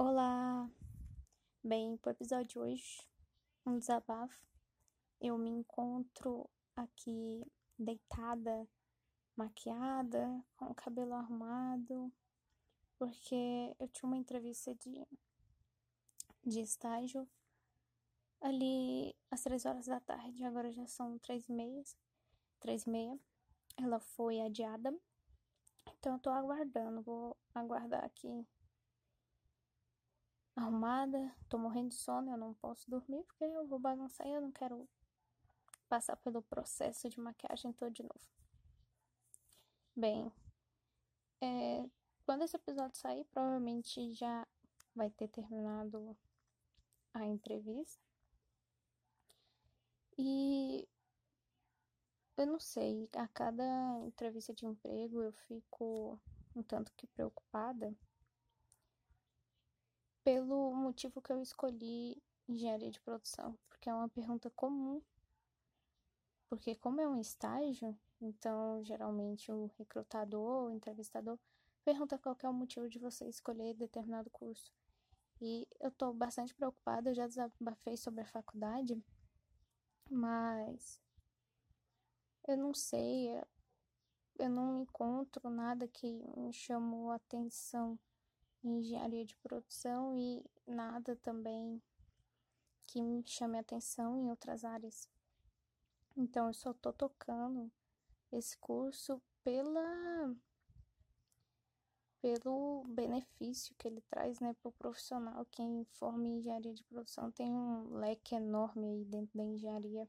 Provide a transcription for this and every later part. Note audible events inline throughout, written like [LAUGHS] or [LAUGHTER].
Olá! Bem, pro episódio de hoje, um desabafo. Eu me encontro aqui deitada, maquiada, com o cabelo arrumado, porque eu tinha uma entrevista de, de estágio ali às três horas da tarde, agora já são três e meia, três e meia. Ela foi adiada, então eu tô aguardando, vou aguardar aqui arrumada, tô morrendo de sono, eu não posso dormir porque eu vou bagunçar e eu não quero passar pelo processo de maquiagem todo de novo. Bem, é, quando esse episódio sair, provavelmente já vai ter terminado a entrevista. E eu não sei, a cada entrevista de emprego eu fico um tanto que preocupada pelo motivo que eu escolhi engenharia de produção, porque é uma pergunta comum. Porque como é um estágio, então geralmente o recrutador, o entrevistador pergunta qual é o motivo de você escolher determinado curso. E eu tô bastante preocupada, eu já desabafei sobre a faculdade, mas eu não sei, eu não encontro nada que me chamou a atenção engenharia de produção e nada também que me chame atenção em outras áreas. Então eu só tô tocando esse curso pela pelo benefício que ele traz, né, para o profissional. Quem forma em engenharia de produção tem um leque enorme aí dentro da engenharia.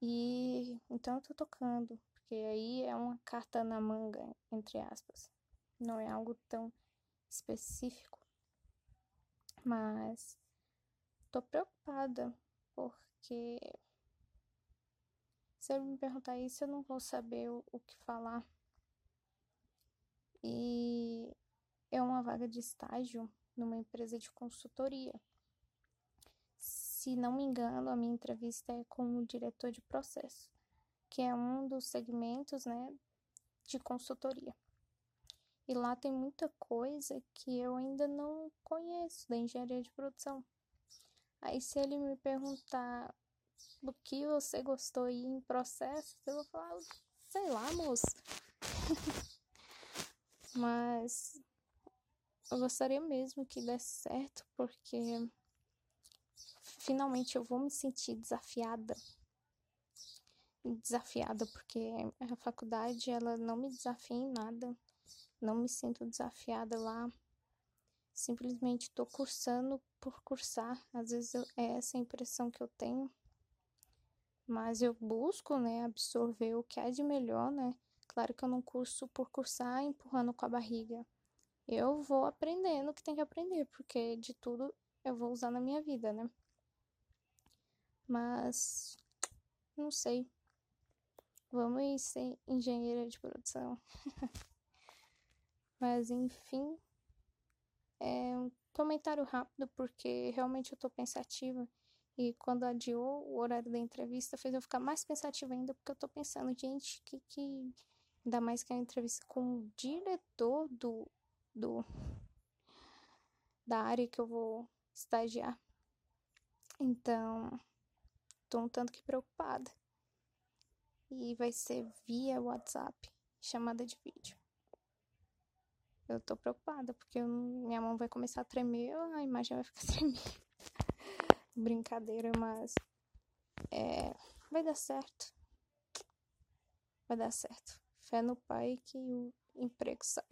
E então eu tô tocando, porque aí é uma carta na manga, entre aspas. Não é algo tão específico, mas tô preocupada porque se eu me perguntar isso, eu não vou saber o, o que falar. E é uma vaga de estágio numa empresa de consultoria. Se não me engano, a minha entrevista é com o diretor de processo, que é um dos segmentos, né, de consultoria. E lá tem muita coisa que eu ainda não conheço da engenharia de produção. Aí se ele me perguntar o que você gostou aí em processos, eu vou falar, sei lá, moço. [LAUGHS] Mas eu gostaria mesmo que desse certo, porque finalmente eu vou me sentir desafiada. Desafiada, porque a faculdade ela não me desafia em nada não me sinto desafiada lá. Simplesmente estou cursando por cursar. Às vezes eu, é essa a impressão que eu tenho. Mas eu busco, né, absorver o que há de melhor, né? Claro que eu não curso por cursar empurrando com a barriga. Eu vou aprendendo o que tem que aprender, porque de tudo eu vou usar na minha vida, né? Mas não sei. Vamos ser engenheira de produção. [LAUGHS] Mas enfim, é um comentário rápido porque realmente eu tô pensativa. E quando adiou o horário da entrevista, fez eu ficar mais pensativa ainda, porque eu tô pensando, gente, que que. Ainda mais que é a entrevista com o diretor do, do. da área que eu vou estagiar. Então, tô um tanto que preocupada. E vai ser via WhatsApp, chamada de vídeo. Eu tô preocupada, porque eu, minha mão vai começar a tremer, a imagem vai ficar [LAUGHS] tremendo. Brincadeira, mas é, vai dar certo. Vai dar certo. Fé no pai que o emprego sai.